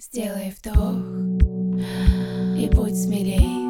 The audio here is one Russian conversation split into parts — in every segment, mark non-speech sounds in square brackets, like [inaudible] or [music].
Сделай вдох и будь смелей.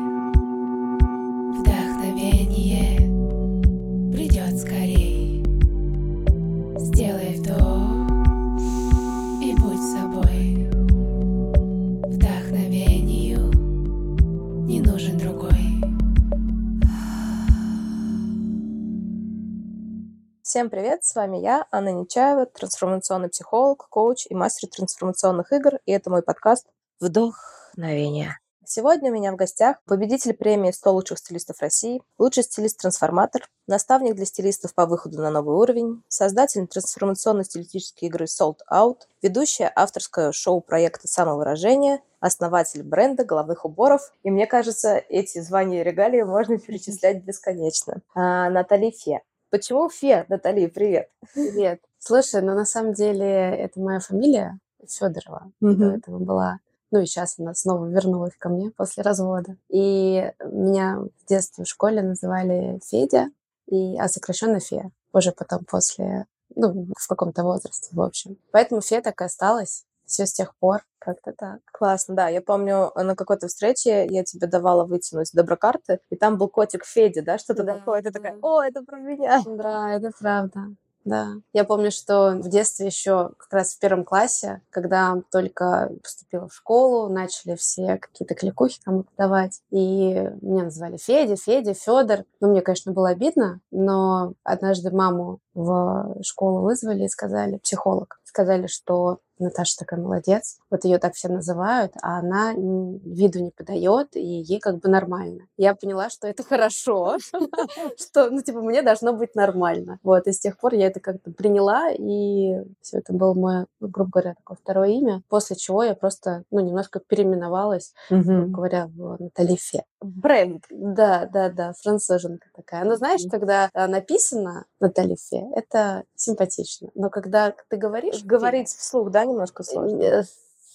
Всем привет, с вами я, Анна Нечаева, трансформационный психолог, коуч и мастер трансформационных игр, и это мой подкаст «Вдохновение». Сегодня у меня в гостях победитель премии «100 лучших стилистов России», лучший стилист-трансформатор, наставник для стилистов по выходу на новый уровень, создатель трансформационной стилистической игры Sold Out, ведущая авторского шоу проекта «Самовыражение», основатель бренда головных уборов. И мне кажется, эти звания и регалии можно [laughs] перечислять бесконечно. А, Натали Фе. Почему Фе, Натали? Привет. Привет. Слушай, ну на самом деле это моя фамилия Федорова. До Мгм. этого была. Ну и сейчас она снова вернулась ко мне после развода. И меня в детстве в школе называли Федя, и, а сокращенно Фея. Уже потом после, ну, в каком-то возрасте, в общем. Поэтому Фея так и осталась. Все с тех пор. Как-то так. Классно, да. Я помню, на какой-то встрече я тебе давала вытянуть доброкарты, и там был котик Федя, да, что-то Да, такое. Ты такая, да. о, это про меня. Да, это правда. Да. Я помню, что в детстве еще как раз в первом классе, когда только поступила в школу, начали все какие-то кликухи кому-то давать. И меня называли Федя, Федя, Федор. Ну, мне, конечно, было обидно, но однажды маму в школу вызвали и сказали, психолог, сказали, что Наташа такая молодец, вот ее так все называют, а она виду не подает, и ей как бы нормально. Я поняла, что это хорошо, [laughs] что, ну, типа, мне должно быть нормально. Вот, и с тех пор я это как-то приняла, и все это было мое, ну, грубо говоря, такое второе имя, после чего я просто, ну, немножко переименовалась, грубо говоря, в Натали Фе. Бренд. Да, да, да, француженка такая. Но знаешь, Мгм. когда а, написано Натали Фе, это симпатично. Но когда ты говоришь... Говорить вслух, да, немножко Фе, сложно? э,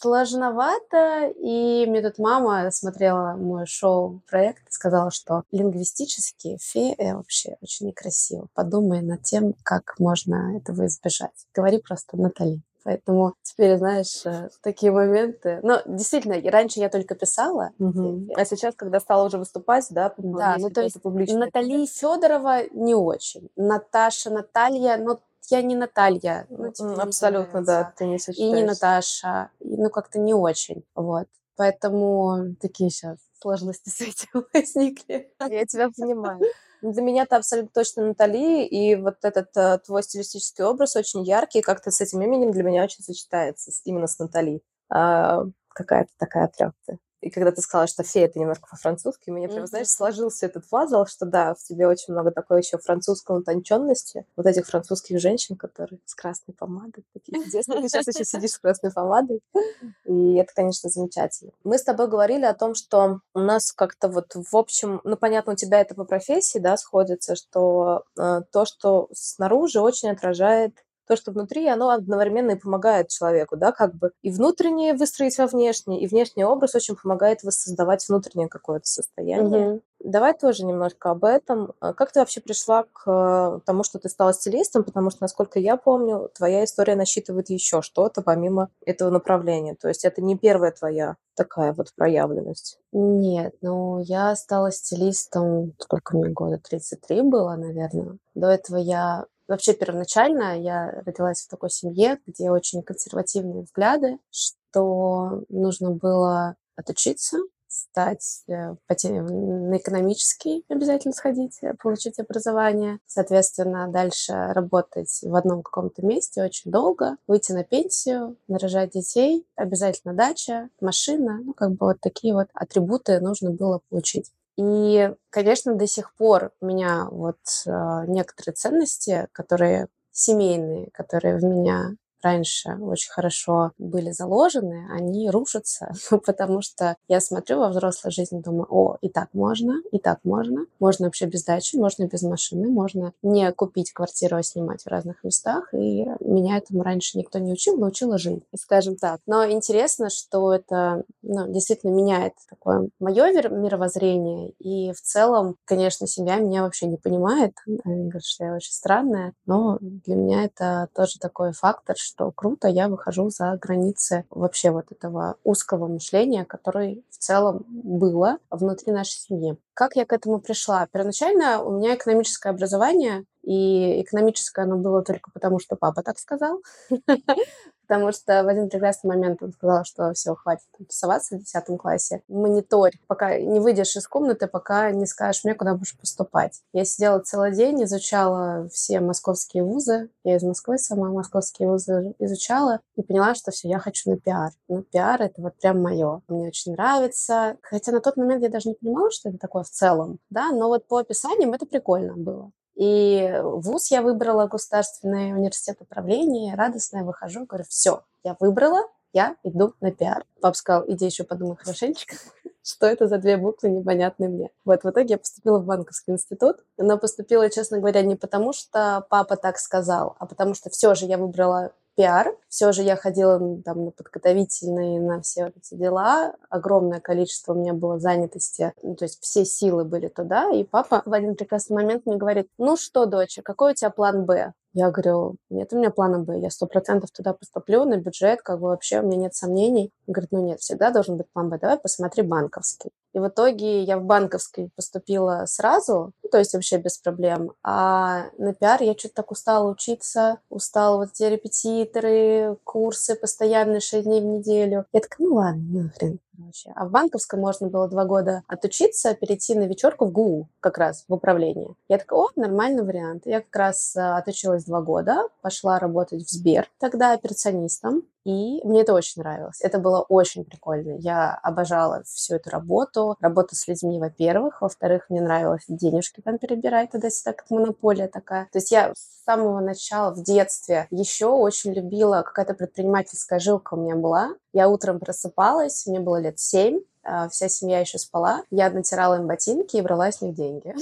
сложновато, и мне тут мама смотрела мой шоу-проект и сказала, что лингвистически фе э, вообще очень некрасиво. Подумай над тем, как можно этого избежать. Говори просто Натали. Поэтому теперь, знаешь, э, такие моменты. Ну, действительно, и раньше я только писала. Фе. А сейчас, когда стала уже выступать, да, Да, ну то есть публично. Натали Федорова не очень. Наташа, Наталья, но я не Наталья. Ну, типа, не Абсолютно, нравится. да, ты не И сочетаешь. не Наташа. И, ну, как-то не очень. Вот. Поэтому такие сейчас сложности с этим [laughs] возникли. Я тебя понимаю. Для меня ты абсолютно точно Натали, и вот этот э, твой стилистический образ очень яркий, как-то с этим именем для меня очень сочетается, именно с Натали. А, какая-то такая прям ты. И когда ты сказала, что фея, это немножко по-французски, у меня прям, знаешь, Мгм. сложился этот пазл, что да, в тебе очень много такой еще французской утонченности, вот этих французских женщин, которые с красной помадой, такие чудесные. Ты сейчас еще сидишь с красной помадой, и это, конечно, замечательно. Мы с тобой говорили о том, что у нас как-то вот в общем, ну, понятно, у тебя это по профессии, да, сходится, что э, то, что снаружи, очень отражает то, что внутри, оно одновременно и помогает человеку, да, как бы и внутреннее выстроить во внешний, и внешний образ очень помогает воссоздавать внутреннее какое-то состояние. Мгм. Давай тоже немножко об этом. А Как ты вообще пришла к э, тому, что ты стала стилистом? Потому что, насколько я помню, твоя история насчитывает еще что-то помимо этого направления. То есть это не первая твоя такая вот проявленность. Нет, ну я стала стилистом, сколько мне года, 33 было, наверное. До этого я... Вообще первоначально я родилась в такой семье, где очень консервативные взгляды, что нужно было отучиться, стать э, по те- на экономический обязательно сходить, э, получить образование, соответственно, дальше работать в одном каком-то месте очень долго, выйти на пенсию, нарожать детей, обязательно дача, машина, ну, как бы вот такие вот атрибуты нужно было получить. И, конечно, до сих пор у меня вот э, некоторые ценности, которые семейные, которые в меня раньше очень хорошо были заложены, они рушатся, [laughs] потому что я смотрю во взрослой жизни, думаю, о, и так можно, и так можно, можно вообще без дачи, можно без машины, можно не купить квартиру, а снимать в разных местах, и меня этому раньше никто не учил, научила жизнь, скажем так. Но интересно, что это ну, действительно меняет такое мое мировоззрение, и в целом, конечно, семья меня вообще не понимает, они говорят, что я очень странная, но для меня это тоже такой фактор, что что круто, я выхожу за границы вообще вот этого узкого мышления, который в целом было внутри нашей семьи. Как я к этому пришла? Первоначально у меня экономическое образование, и экономическое оно было только потому, что папа так сказал. [laughs] потому что в один прекрасный момент он сказал, что все, хватит тусоваться в 10 классе. Мониторь, пока не выйдешь из комнаты, пока не скажешь мне, куда будешь поступать. Я сидела целый день, изучала все московские вузы. Я из Москвы сама московские вузы изучала и поняла, что все, я хочу на пиар. Ну, пиар — это вот прям мое. Мне очень нравится. Хотя на тот момент я даже не понимала, что это такое в целом, да, но вот по описаниям это прикольно было. И вуз я выбрала Государственный университет управления. Радостная выхожу, говорю, все, я выбрала, я иду на пиар. Папа сказал, иди еще подумай хорошенечко, [laughs] что это за две буквы непонятные мне. Вот в итоге я поступила в банковский институт, но поступила, честно говоря, не потому, что папа так сказал, а потому что все же я выбрала пиар. Все же я ходила там, на подготовительные, на все вот эти дела. Огромное количество у меня было занятости. Ну, то есть все силы были туда. И папа в один прекрасный момент мне говорит, ну что, доча, какой у тебя план «Б»? Я говорю, нет у меня плана Б, я сто процентов туда поступлю на бюджет, как бы вообще у меня нет сомнений. Говорит, ну нет, всегда должен быть план Б, давай посмотри банковский. И в итоге я в банковский поступила сразу, ну, то есть вообще без проблем. А на пиар я что-то так устала учиться, устала вот эти репетиторы, курсы постоянные 6 дней в неделю. Я такая, ну ладно, нахрен короче. А в банковском можно было два года отучиться, перейти на вечерку в ГУ, как раз в управление. Я такая, о, нормальный вариант. Я как раз э, отучилась два года, пошла работать в Сбер, тогда операционистом. И мне это очень нравилось. Это было очень прикольно. Я обожала всю эту работу. Работа с людьми, во-первых. Во-вторых, мне нравилось денежки там перебирать туда-сюда, как монополия такая. То есть я с самого начала в детстве еще очень любила, какая-то предпринимательская жилка у меня была. Я утром просыпалась, мне было лет семь, а, вся семья еще спала. Я натирала им ботинки и брала с них деньги.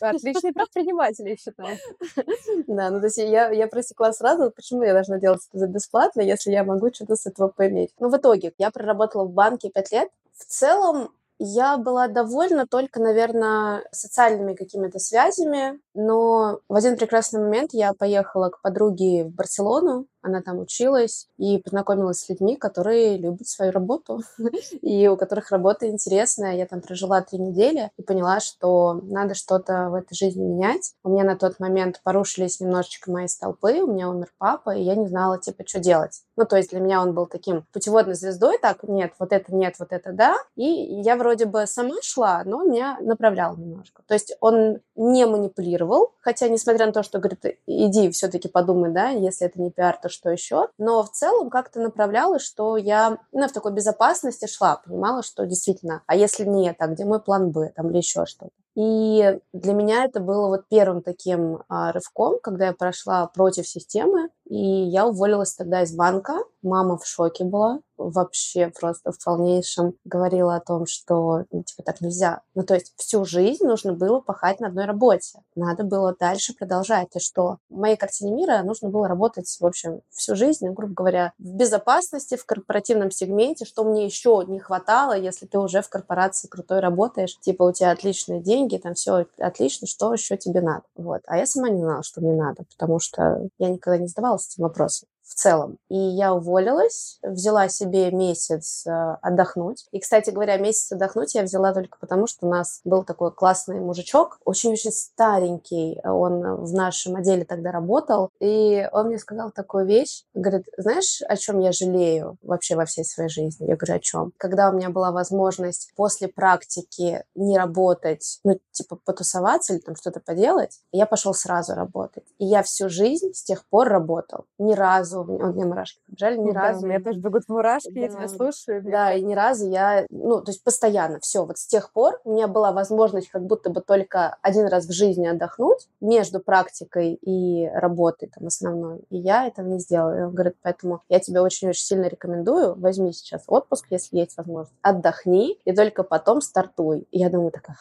Отличный предприниматель, я считаю. [laughs] Да, ну то есть я, я просекла сразу, почему я должна делать это за бесплатно, если я могу что-то с этого поиметь. Ну, в итоге, я проработала в банке пять лет. В целом, я была довольна только, наверное, социальными какими-то связями, но в один прекрасный момент я поехала к подруге в Барселону, она там училась и познакомилась с людьми, которые любят свою работу [laughs] и у которых работа интересная. Я там прожила три недели и поняла, что надо что-то в этой жизни менять. У меня на тот момент порушились немножечко мои столпы, у меня умер папа, и я не знала, типа, что делать. Ну, то есть для меня он был таким путеводной звездой, так, нет, вот это нет, вот это да. И я вроде бы сама шла, но он меня направлял немножко. То есть он не манипулировал, хотя, несмотря на то, что говорит, иди все-таки подумай, да, если это не пиар, то что еще. Но в целом как-то направляла, что я ну, в такой безопасности шла, понимала, что действительно, а если нет, а где мой план Б, там или еще что-то. И для меня это было вот первым таким а, рывком, когда я прошла против системы, и я уволилась тогда из банка. Мама в шоке была, вообще просто в полнейшем говорила о том, что ну, типа так нельзя. Ну, то есть всю жизнь нужно было пахать на одной работе. Надо было дальше продолжать. И что в моей картине мира нужно было работать, в общем, всю жизнь, грубо говоря, в безопасности, в корпоративном сегменте, что мне еще не хватало, если ты уже в корпорации крутой работаешь, типа у тебя отличные деньги, там все отлично, что еще тебе надо. Вот. А я сама не знала, что мне надо, потому что я никогда не задавалась этим вопросом в целом. И я уволилась, взяла себе месяц э, отдохнуть. И, кстати говоря, месяц отдохнуть я взяла только потому, что у нас был такой классный мужичок, очень-очень старенький, он в нашем отделе тогда работал, и он мне сказал такую вещь, говорит, знаешь, о чем я жалею вообще во всей своей жизни? Я говорю, о чем? Когда у меня была возможность после практики не работать, ну, типа, потусоваться или там что-то поделать, я пошел сразу работать. И я всю жизнь с тех пор работал. Ни разу у меня мурашки побежали, ни да, разу. У меня тоже бегут мурашки, да. я тебя слушаю. Да, и ни разу я, ну, то есть постоянно, все, вот с тех пор у меня была возможность как будто бы только один раз в жизни отдохнуть между практикой и работой там основной, и я этого не сделала. И он говорит, поэтому я тебе очень-очень сильно рекомендую, возьми сейчас отпуск, если есть возможность, отдохни, и только потом стартуй. И я думаю такая,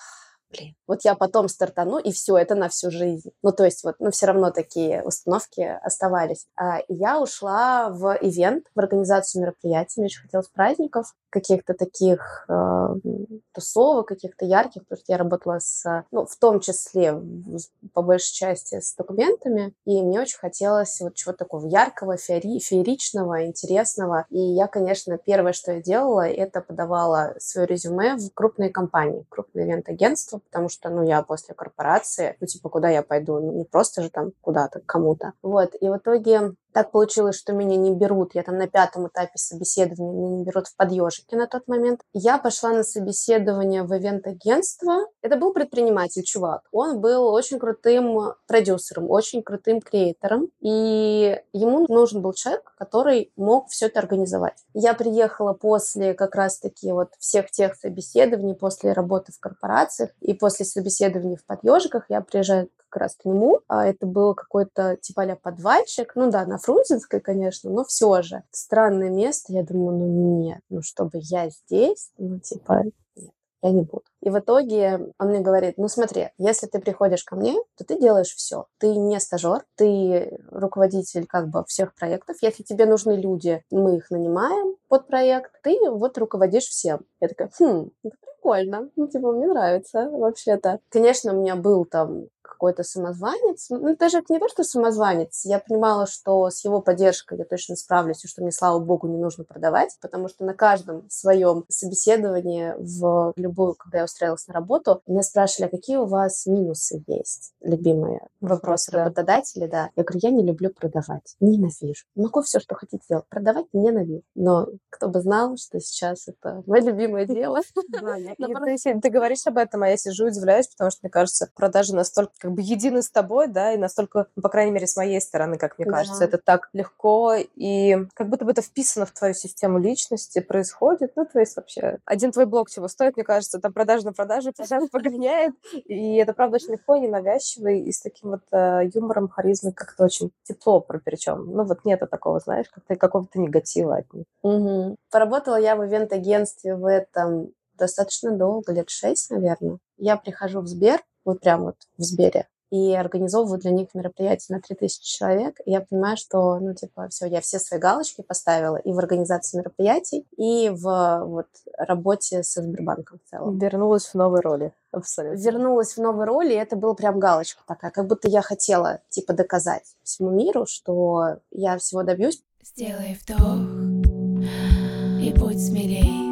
блин, вот я потом стартану, и все, это на всю жизнь. Ну, то есть вот, ну, все равно такие установки оставались. А, я ушла в ивент, в организацию мероприятий. Мне очень хотелось праздников, каких-то таких э, тусовок, каких-то ярких, потому что я работала с, ну, в том числе, по большей части, с документами, и мне очень хотелось вот чего-то такого яркого, феери, фееричного, интересного. И я, конечно, первое, что я делала, это подавала свое резюме в крупные компании, крупные ивент-агентства, потому что, ну, я после корпорации, ну, типа, куда я пойду? Ну, не просто же там куда-то, кому-то. Вот, и в итоге так получилось, что меня не берут. Я там на пятом этапе собеседования меня не берут в подъежике на тот момент. Я пошла на собеседование в ивент-агентство. Это был предприниматель, чувак. Он был очень крутым продюсером, очень крутым креатором. И ему нужен был человек, который мог все это организовать. Я приехала после как раз-таки вот всех тех собеседований, после работы в корпорациях и после собеседований в подъежиках. Я приезжаю как раз к нему. А это был какой-то типа а подвальчик. Ну да, на Фрунзенской, конечно, но все же. Странное место. Я думаю, ну нет, ну чтобы я здесь, ну типа я не буду. И в итоге он мне говорит, ну смотри, если ты приходишь ко мне, то ты делаешь все. Ты не стажер, ты руководитель как бы всех проектов. Если тебе нужны люди, мы их нанимаем под проект, ты вот руководишь всем. Я такая, хм, это прикольно, ну типа мне нравится вообще-то. Конечно, у меня был там какой-то самозванец. Ну, даже не то, что самозванец. Я понимала, что с его поддержкой я точно справлюсь, и что мне, слава богу, не нужно продавать, потому что на каждом своем собеседовании в любую, когда я устраивалась на работу, меня спрашивали, а какие у вас минусы есть, любимые вопросы да. работодателей, да. Я говорю, я не люблю продавать, ненавижу. Могу все, что хотите делать, продавать ненавижу. Но кто бы знал, что сейчас это мое любимое дело. [laughs] Ты говоришь об этом, а я сижу и удивляюсь, потому что, мне кажется, продажи настолько как бы едины с тобой, да, и настолько, ну, по крайней мере, с моей стороны, как мне да. кажется, это так легко, и как будто бы это вписано в твою систему личности, происходит, ну, то есть вообще один твой блог чего стоит, мне кажется, там продажа на продаже, продажа [laughs] погоняет, и это, правда, очень легко, ненавязчивый, и с таким вот э, юмором, харизмой как-то очень тепло причем. Ну, вот нету такого, знаешь, как-то какого-то негатива от них. Угу. Поработала я в ивент-агентстве в этом достаточно долго, лет шесть, наверное. Я прихожу в Сбер, вот прям вот в Сбере, и организовываю для них мероприятия на 3000 человек. И я понимаю, что, ну, типа, все, я все свои галочки поставила и в организации мероприятий, и в вот работе со Сбербанком в целом. Вернулась в новой роли. Абсолютно. Вернулась в новой роли, и это была прям галочка такая, как будто я хотела, типа, доказать всему миру, что я всего добьюсь. Сделай вдох и будь смелей.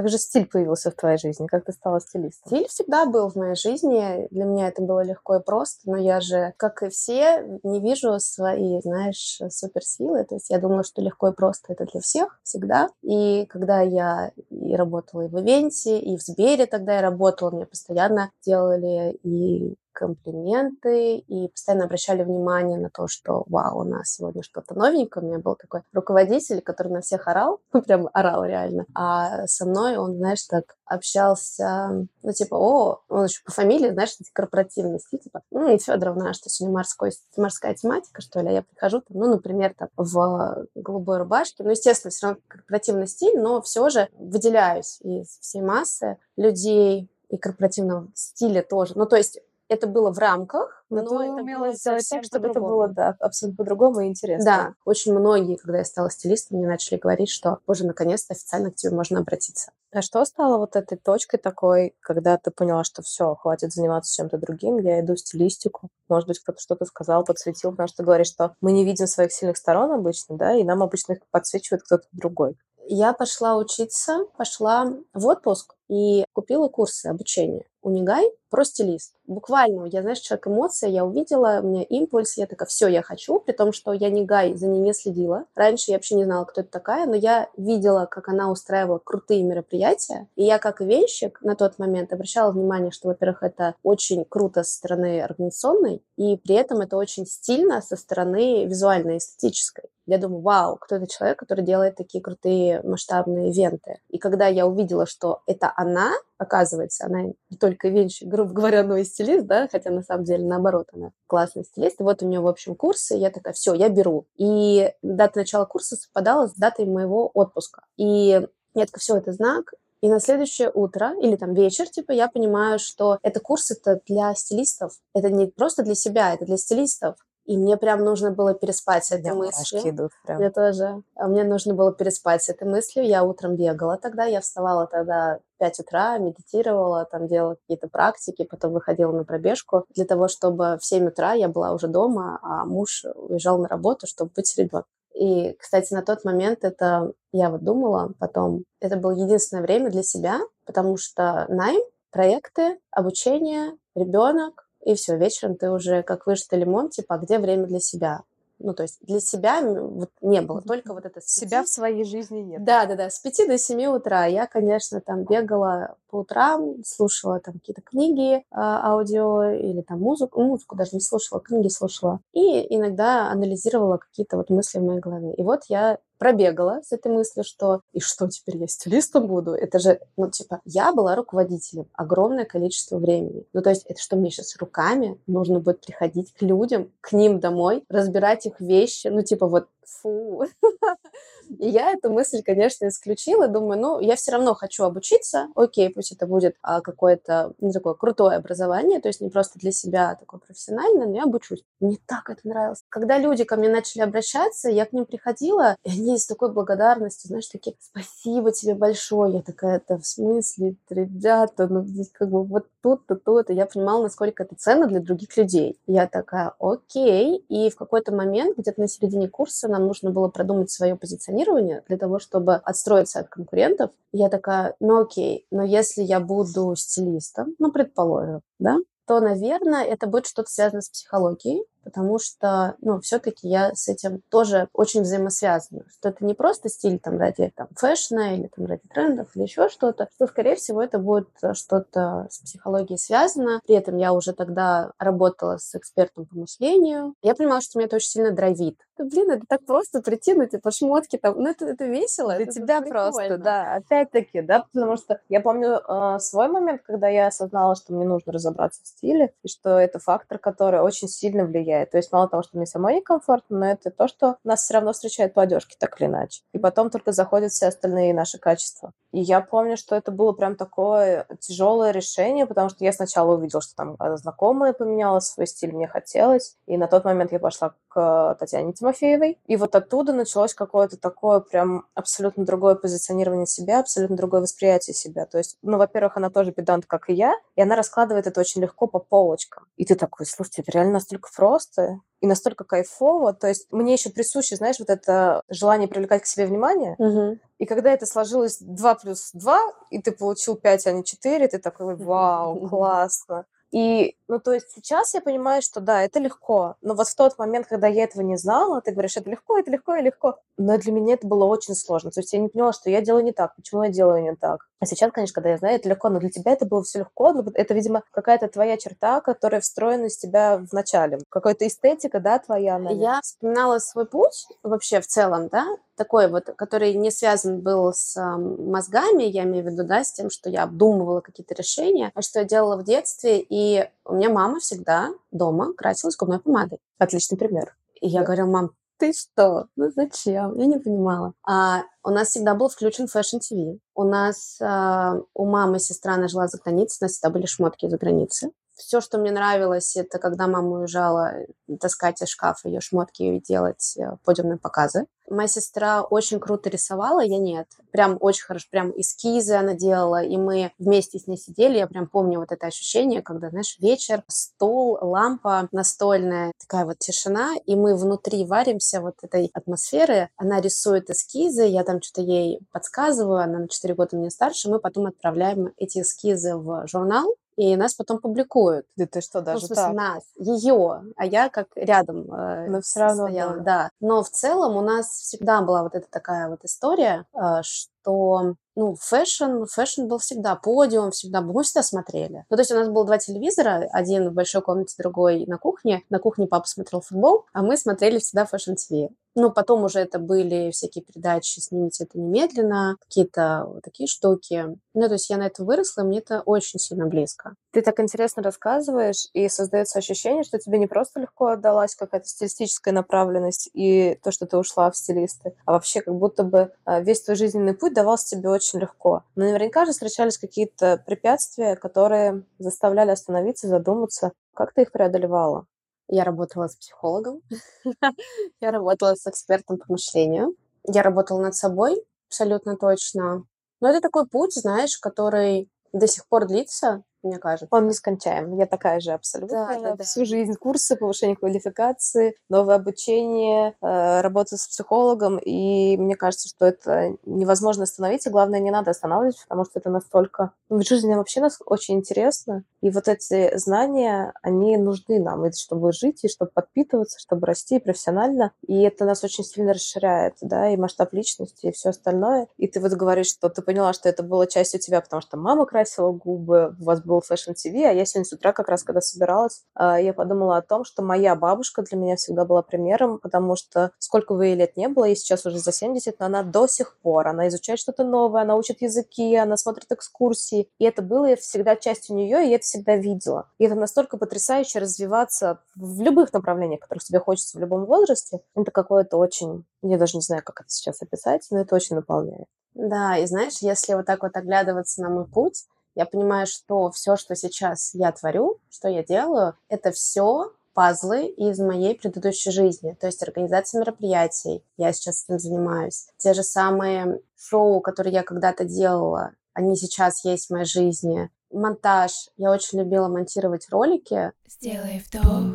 Как же стиль появился в твоей жизни? Как ты стала стилистом? Стиль всегда был в моей жизни. Для меня это было легко и просто, но я же, как и все, не вижу свои, знаешь, суперсилы. То есть я думала, что легко и просто это для всех всегда. И когда я и работала и в ивенте, и в Сбере тогда я работала, мне постоянно делали и комплименты и постоянно обращали внимание на то, что вау, у нас сегодня что-то новенькое. У меня был такой руководитель, который на всех орал, [laughs] ну, прям орал реально. А со мной он, знаешь, так общался, ну, типа, о, он еще по фамилии, знаешь, эти корпоративные стиль, типа, ну, Федоровна, что сегодня морской, морская тематика, что ли, а я прихожу, там, ну, например, там, в голубой рубашке, ну, естественно, все равно корпоративный стиль, но все же выделяюсь из всей массы людей, и корпоративного стиля тоже. Ну, то есть это было в рамках, но, но это умела сделать так, чтобы это было да, абсолютно по-другому и интересно. Да, очень многие, когда я стала стилистом, мне начали говорить, что, боже, наконец-то официально к тебе можно обратиться. А что стало вот этой точкой такой, когда ты поняла, что все, хватит заниматься чем-то другим, я иду в стилистику? Может быть, кто-то что-то сказал, подсветил, потому что ты говоришь, что мы не видим своих сильных сторон обычно, да, и нам обычно их подсвечивает кто-то другой. Я пошла учиться, пошла в отпуск и купила курсы обучения. Унигай про стилист. Буквально, я, знаешь, человек эмоция, я увидела, у меня импульс, я такая, все, я хочу, при том, что я не Гай, за ней не следила. Раньше я вообще не знала, кто это такая, но я видела, как она устраивала крутые мероприятия, и я, как венщик, на тот момент обращала внимание, что, во-первых, это очень круто со стороны организационной, и при этом это очень стильно со стороны визуальной, эстетической. Я думаю, вау, кто это человек, который делает такие крутые масштабные ивенты. И когда я увидела, что это она, оказывается, она не только венчик, грубо говоря, но и стилист, да, хотя на самом деле наоборот, она классный стилист. И вот у нее, в общем, курсы, я такая, все, я беру. И дата начала курса совпадала с датой моего отпуска. И я такая, все, это знак, И на следующее утро или там вечер, типа, я понимаю, что это курс это для стилистов. Это не просто для себя, это для стилистов. И мне прям нужно было переспать с этой мыслью. идут прям. Мне тоже. А мне нужно было переспать с этой мыслью. Я утром бегала тогда, я вставала тогда в 5 утра, медитировала, там делала какие-то практики, потом выходила на пробежку для того, чтобы в 7 утра я была уже дома, а муж уезжал на работу, чтобы быть с ребенком. И, кстати, на тот момент это, я вот думала потом, это было единственное время для себя, потому что найм, проекты, обучение, ребенок, и все, вечером ты уже как выжатый лимон, типа, а где время для себя? Ну, то есть для себя вот не было, только вот это... Себя в своей жизни нет. Да, да, да, с 5 до 7 утра. Я, конечно, там бегала по утрам, слушала там какие-то книги, а, аудио или там музыку, музыку даже не слушала, книги слушала. И иногда анализировала какие-то вот мысли в моей голове. И вот я пробегала с этой мыслью, что и что теперь я стилистом буду? Это же, ну, типа, я была руководителем огромное количество времени. Ну, то есть это что мне сейчас руками нужно будет приходить к людям, к ним домой, разбирать их вещи, ну, типа, вот фу. [laughs] И я эту мысль, конечно, исключила. Думаю, ну, я все равно хочу обучиться. Окей, пусть это будет а, какое-то, ну, такое крутое образование, то есть не просто для себя, а такое профессиональное, но я обучусь. Мне так это нравилось. Когда люди ко мне начали обращаться, я к ним приходила, и они с такой благодарностью, знаешь, такие, спасибо тебе большое. Я такая, это в смысле, ребята, ну, здесь как бы вот тут-то, тут-то. Я понимала, насколько это ценно для других людей. Я такая, окей. И в какой-то момент, где-то на середине курса, нам нужно было продумать свое позиционирование для того, чтобы отстроиться от конкурентов. Я такая, ну окей, но если я буду стилистом, ну, предположим, да, то, наверное, это будет что-то связано с психологией, потому что, ну, все-таки я с этим тоже очень взаимосвязана, что это не просто стиль там ради там фэшна или там ради трендов или еще что-то, что, скорее всего, это будет э, что-то с психологией связано. При этом я уже тогда работала с экспертом по мышлению. Я понимала, что меня это очень сильно драйвит. Да, блин, это так просто прийти, ну, типа, шмотки там, ну, это, это весело. Для это тебя прикольно. просто, да. Опять-таки, да, потому что я помню э, свой момент, когда я осознала, что мне нужно разобраться в стиле, и что это фактор, который очень сильно влияет. То есть мало того, что мне самой некомфортно, но это то, что нас все равно встречает по одежке, так или иначе. И потом только заходят все остальные наши качества. И я помню, что это было прям такое тяжелое решение, потому что я сначала увидела, что там э, знакомая поменяла свой стиль, мне хотелось. И на тот момент я пошла к Татьяне Тимофеевой. И вот оттуда началось какое-то такое прям абсолютно другое позиционирование себя, абсолютно другое восприятие себя. То есть, ну, во-первых, она тоже педант, как и я, и она раскладывает это очень легко по полочкам. И ты такой, слушайте, это реально настолько просто и настолько кайфово. То есть мне еще присуще, знаешь, вот это желание привлекать к себе внимание. Мгм. И когда это сложилось 2 плюс 2, и ты получил 5, а не 4, ты такой, вау, [laughs] классно. И, ну, то есть сейчас я понимаю, что да, это легко. Но вот в тот момент, когда я этого не знала, ты говоришь, это легко, это легко и легко. Но для меня это было очень сложно. То есть я не поняла, что я делаю не так, почему я делаю не так. А сейчас, конечно, когда я знаю, это легко, но для тебя это было все легко. Но это, видимо, какая-то твоя черта, которая встроена из тебя в начале. Какая-то эстетика, да, твоя, наверное. Я вспоминала свой путь вообще в целом, да, такой вот, который не связан был с а, мозгами, я имею в виду, да, с тем, что я обдумывала какие-то решения, а что я делала в детстве, и у меня мама всегда дома красилась губной помадой. Отличный пример. И я говорила, мам, ты что? Ну зачем? Я не понимала. А у нас всегда был включен Fashion TV. У нас а, у мамы сестра, она жила за границей, у нас всегда были шмотки за границей. Все, что мне нравилось, это когда мама уезжала таскать из шкафа ее шмотки и делать э, подиумные показы. Моя сестра очень круто рисовала, я нет. Прям очень хорошо, прям эскизы она делала, и мы вместе с ней сидели. Я прям помню вот это ощущение, когда, знаешь, вечер, стол, лампа настольная, такая вот тишина, и мы внутри варимся вот этой атмосферы. Она рисует эскизы, я там что-то ей подсказываю, она на 4 года мне старше, мы потом отправляем эти эскизы в журнал, и нас потом публикуют. Да ты что, Ну, в даже смысле, так? нас, ее, а я как рядом э, Но всё равно, стояла, да. да. Но в целом у нас всегда была вот эта такая вот история, э, что ну, fashion, fashion был всегда, подиум всегда мы всегда смотрели. Ну, то есть у нас было два телевизора, один в большой комнате, другой на кухне. На кухне папа смотрел футбол, а мы смотрели всегда Fashion TV. Ну, потом уже это были всякие передачи «Снимите это немедленно», какие-то такие штуки. Ну, то есть я на это выросла, и мне это очень сильно близко. Ты так интересно рассказываешь, и создается ощущение, что тебе не просто легко отдалась какая-то стилистическая направленность и то, что ты ушла в стилисты, а вообще как будто бы а, весь твой жизненный путь давался тебе очень легко. Но наверняка же встречались какие-то препятствия, которые заставляли остановиться, задуматься. Как ты их преодолевала? Я работала с психологом, [laughs] я работала с экспертом по мышлению, я работала над собой абсолютно точно. Но это такой путь, знаешь, который до сих пор длится, мне кажется. Он нескончаем. Я такая же абсолютно. Да, да, да. Всю жизнь курсы повышения квалификации, новое обучение, э, работа с психологом. И мне кажется, что это невозможно остановить. И главное, не надо останавливать, потому что это настолько... Ну, жизнь вообще нас очень интересна. И вот эти знания, они нужны нам, и чтобы жить, и чтобы подпитываться, чтобы расти профессионально. И это нас очень сильно расширяет, да, и масштаб личности, и все остальное. И ты вот говоришь, что ты поняла, что это было частью тебя, потому что мама красила губы, у вас был Fashion TV, а я сегодня с утра как раз, когда собиралась, а, я подумала о том, что моя бабушка для меня всегда была примером, потому что сколько бы ей лет не было, ей сейчас уже за 70, но она до сих пор, она изучает что-то новое, она учит языки, она смотрит экскурсии, и это было всегда частью нее, и я это всегда видела. И это настолько потрясающе развиваться в любых направлениях, которых тебе хочется в любом возрасте. Это какое-то очень... Я даже не знаю, как это сейчас описать, но это очень наполняет. Да, и знаешь, если вот так вот оглядываться на мой путь, я понимаю, что все, что сейчас я творю, что я делаю, это все пазлы из моей предыдущей жизни, то есть организация мероприятий, я сейчас этим занимаюсь. Те же самые шоу, которые я когда-то делала, они сейчас есть в моей жизни. Монтаж. Я очень любила монтировать ролики. Сделай вдох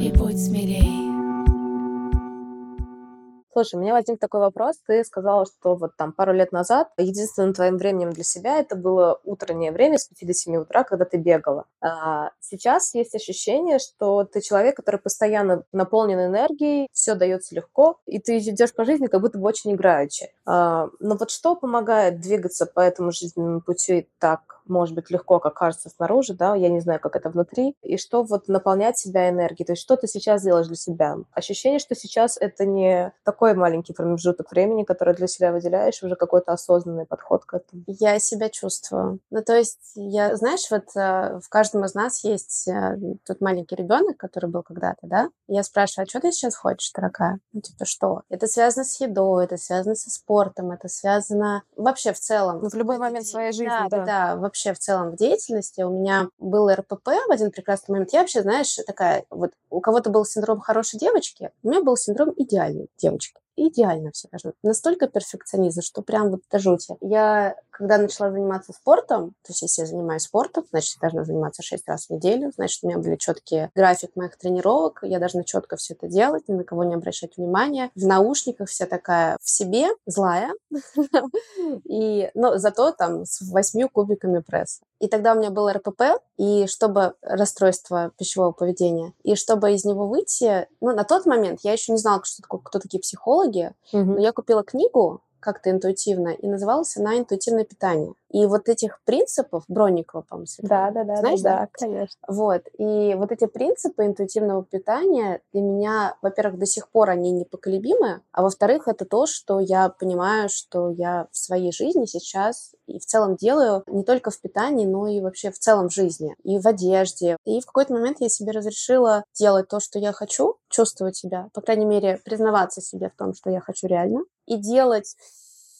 и будь смелей. Слушай, у меня возник такой вопрос. Ты сказала, что вот там пару лет назад единственным твоим временем для себя это было утреннее время с 5 до 7 утра, когда ты бегала. А сейчас есть ощущение, что ты человек, который постоянно наполнен энергией, все дается легко, и ты идешь по жизни как будто бы очень играючи. А, но вот что помогает двигаться по этому жизненному пути так может быть, легко, как кажется снаружи, да, я не знаю, как это внутри, и что вот наполнять себя энергией, то есть что ты сейчас делаешь для себя. Ощущение, что сейчас это не такой маленький промежуток времени, который для себя выделяешь, уже какой-то осознанный подход к этому. Я себя чувствую. Ну, то есть, я, знаешь, вот э, в каждом из нас есть э, тот маленький ребенок, который был когда-то, да? Я спрашиваю, а что ты сейчас хочешь, дорогая? Ну, типа, что? Это связано с едой, это связано со спортом, это связано вообще в целом. Ну, в любой момент своей жизни, да. Да, да, да вообще в целом в деятельности. У меня был РПП в один прекрасный момент. Я вообще, знаешь, такая, вот у кого-то был синдром хорошей девочки, у меня был синдром идеальной девочки идеально все должно. Настолько перфекционизм, что прям вот до жути. Я, когда начала заниматься спортом, то есть если я занимаюсь спортом, значит, я должна заниматься 6 раз в неделю, значит, у меня были четкие график моих тренировок, я должна четко все это делать, ни на кого не обращать внимания. В наушниках вся такая в себе, злая, [laughs] и, но зато там с восьмью кубиками пресса. И тогда у меня был РПП, и чтобы расстройство пищевого поведения, и чтобы из него выйти, ну, на тот момент я еще не знала, что кто такие психологи, Мгм. но я купила книгу как-то интуитивно, и называлась она «Интуитивное питание». И вот этих принципов, Бронникова, по-моему, Да, да, да, Знаешь, да, да? конечно. Вот, и вот эти принципы интуитивного питания для меня, во-первых, до сих пор они непоколебимы, а во-вторых, это то, что я понимаю, что я в своей жизни сейчас и в целом делаю не только в питании, но и вообще в целом в жизни, и в одежде. И в какой-то момент я себе разрешила делать то, что я хочу, чувствовать себя, по крайней мере, признаваться себе в том, что я хочу реально, и делать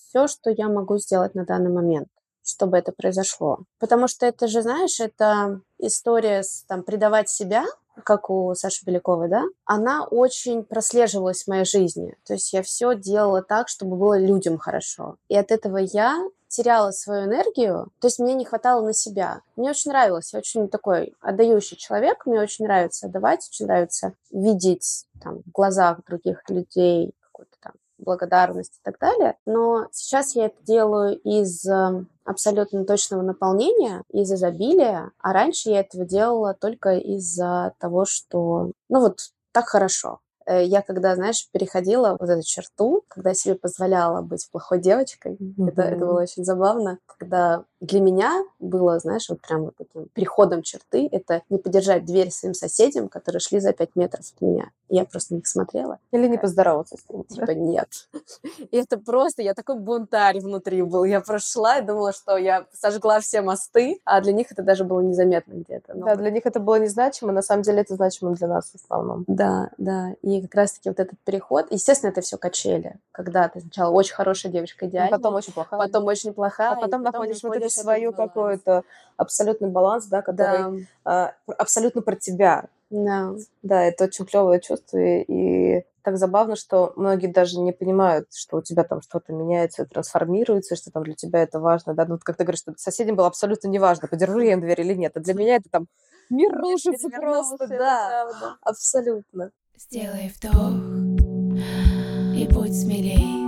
все, что я могу сделать на данный момент чтобы это произошло. Потому что это же, знаешь, это история с там предавать себя, как у Саши Беляковой, да, она очень прослеживалась в моей жизни. То есть я все делала так, чтобы было людям хорошо. И от этого я теряла свою энергию, то есть мне не хватало на себя. Мне очень нравилось, я очень такой отдающий человек, мне очень нравится отдавать, очень нравится видеть там, в глазах других людей какую-то там благодарность и так далее. Но сейчас я это делаю из э, абсолютно точного наполнения, из изобилия, а раньше я этого делала только из-за того, что, ну вот, так хорошо. Э, Я когда, знаешь, переходила вот эту черту, когда себе позволяла быть плохой девочкой, это, это Мгм. было очень забавно, когда для меня было, знаешь, вот прям вот таким переходом черты, это не подержать дверь своим соседям, которые шли за пять метров от меня. Я просто них смотрела. Или не поздороваться с ним. Типа, нет. [laughs] И это просто, я такой бунтарь внутри был. Я прошла и думала, что я сожгла все мосты, а для них это даже было незаметно где-то. Но Да, для них это было незначимо, на самом деле это значимо для нас в основном. Да, да. И как раз-таки вот этот переход, естественно, это все качели, когда ты сначала очень хорошая девочка, И идеальная, потом очень плохая. потом очень плохая, а потом находишь вот этот свою какой-то абсолютный баланс, да, который Да, а, абсолютно про тебя. Да. Да, это очень клевое чувство, и, и так забавно, что многие даже не понимают, что у тебя там что-то меняется, трансформируется, что там для тебя это важно, да, ну, вот как ты говоришь, что соседям было абсолютно неважно, подержу я им дверь или нет, а для меня это там мир рушится просто, да, правда. абсолютно. Сделай вдох и будь смелей.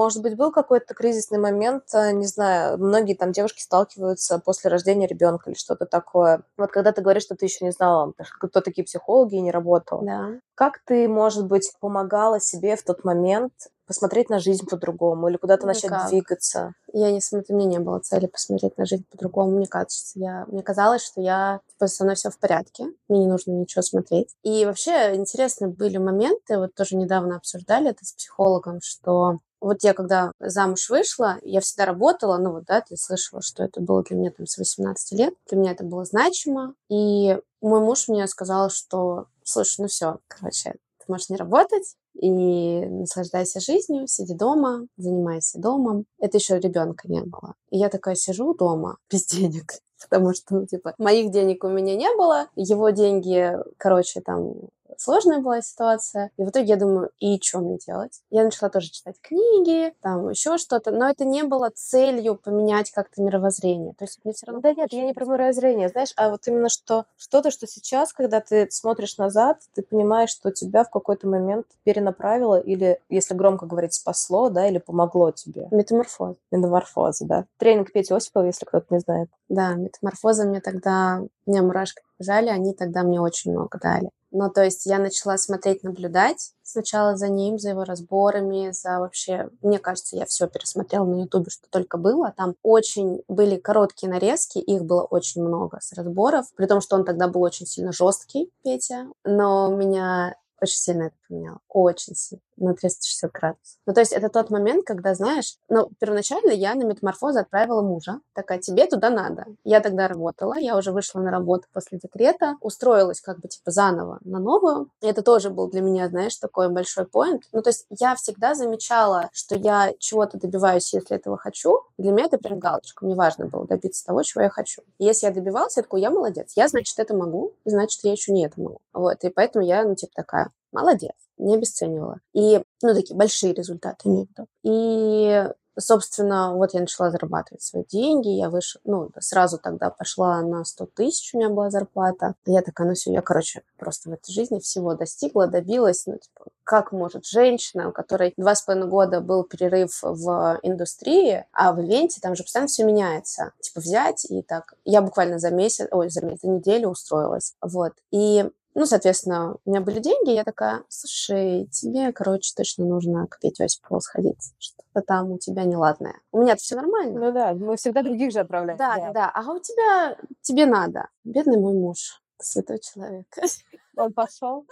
Может быть, был какой-то кризисный момент, э, не знаю, многие там девушки сталкиваются после рождения ребенка или что-то такое. Вот когда ты говоришь, что ты еще не знала, кто такие психологи и не работала. Да. Как ты, может быть, помогала себе в тот момент посмотреть на жизнь по-другому или куда-то начать Никак. двигаться? Я не смотрю, у меня не было цели посмотреть на жизнь по-другому. Мне кажется, я, мне казалось, что я типа, со мной все в порядке, мне не нужно ничего смотреть. И вообще интересные были моменты, вот тоже недавно обсуждали это с психологом, что вот я когда замуж вышла, я всегда работала, ну вот, да, ты слышала, что это было для меня там с 18 лет, для меня это было значимо, и мой муж мне сказал, что, слушай, ну все, короче, ты можешь не работать, и наслаждайся жизнью, сиди дома, занимайся домом. Это еще ребенка не было. И я такая сижу дома [laughs] без денег, потому что, ну, типа, моих денег у меня не было, его деньги, короче, там сложная была ситуация. И в итоге я думаю, и что мне делать? Я начала тоже читать книги, там еще что-то, но это не было целью поменять как-то мировоззрение. То есть мне все равно... Да нет, я не про мировоззрение, знаешь, а вот именно что что-то, что сейчас, когда ты смотришь назад, ты понимаешь, что тебя в какой-то момент перенаправило или, если громко говорить, спасло, да, или помогло тебе. Метаморфоз. Метаморфоза, да. Тренинг Пети Осипова, если кто-то не знает. Да, метаморфоза мне тогда, у меня мурашки побежали, они тогда мне очень много дали. Ну, то есть я начала смотреть, наблюдать сначала за ним, за его разборами, за вообще... Мне кажется, я все пересмотрела на Ютубе, что только было. Там очень были короткие нарезки, их было очень много с разборов, при том, что он тогда был очень сильно жесткий, Петя. Но меня очень сильно это поменяло. Очень сильно. На 360 градусов. Ну, то есть это тот момент, когда, знаешь, ну, первоначально я на метаморфозу отправила мужа. Такая, тебе туда надо. Я тогда работала, я уже вышла на работу после декрета, устроилась как бы типа заново на новую. И это тоже был для меня, знаешь, такой большой поинт. Ну, то есть я всегда замечала, что я чего-то добиваюсь, если этого хочу. Для меня это прям галочка. Мне важно было добиться того, чего я хочу. И если я добивалась, я такой, я молодец. Я, значит, это могу, значит, я еще не это могу. Вот, и поэтому я, ну, типа, такая, молодец, не обесценивала. И, ну, такие большие результаты имею в. И, собственно, вот я начала зарабатывать свои деньги, я вышла, ну, сразу тогда пошла на 100 тысяч, у меня была зарплата. Я такая, ну все, я, короче, просто в этой жизни всего достигла, добилась, ну, типа, как может женщина, у которой два с половиной года был перерыв в индустрии, а в ивенте там же постоянно все меняется. Типа взять и так. Я буквально за месяц, ой, за месяц, за неделю устроилась. Вот. И ну, соответственно, у меня были деньги, я такая, слушай, тебе, короче, точно нужно к Пете Осипову сходить. Что-то там у тебя неладное. У меня-то все нормально. Ну да, мы всегда других же отправляем. Да, да, да. А у тебя, тебе надо. Бедный мой муж, святой человек. [laughs] Он пошел.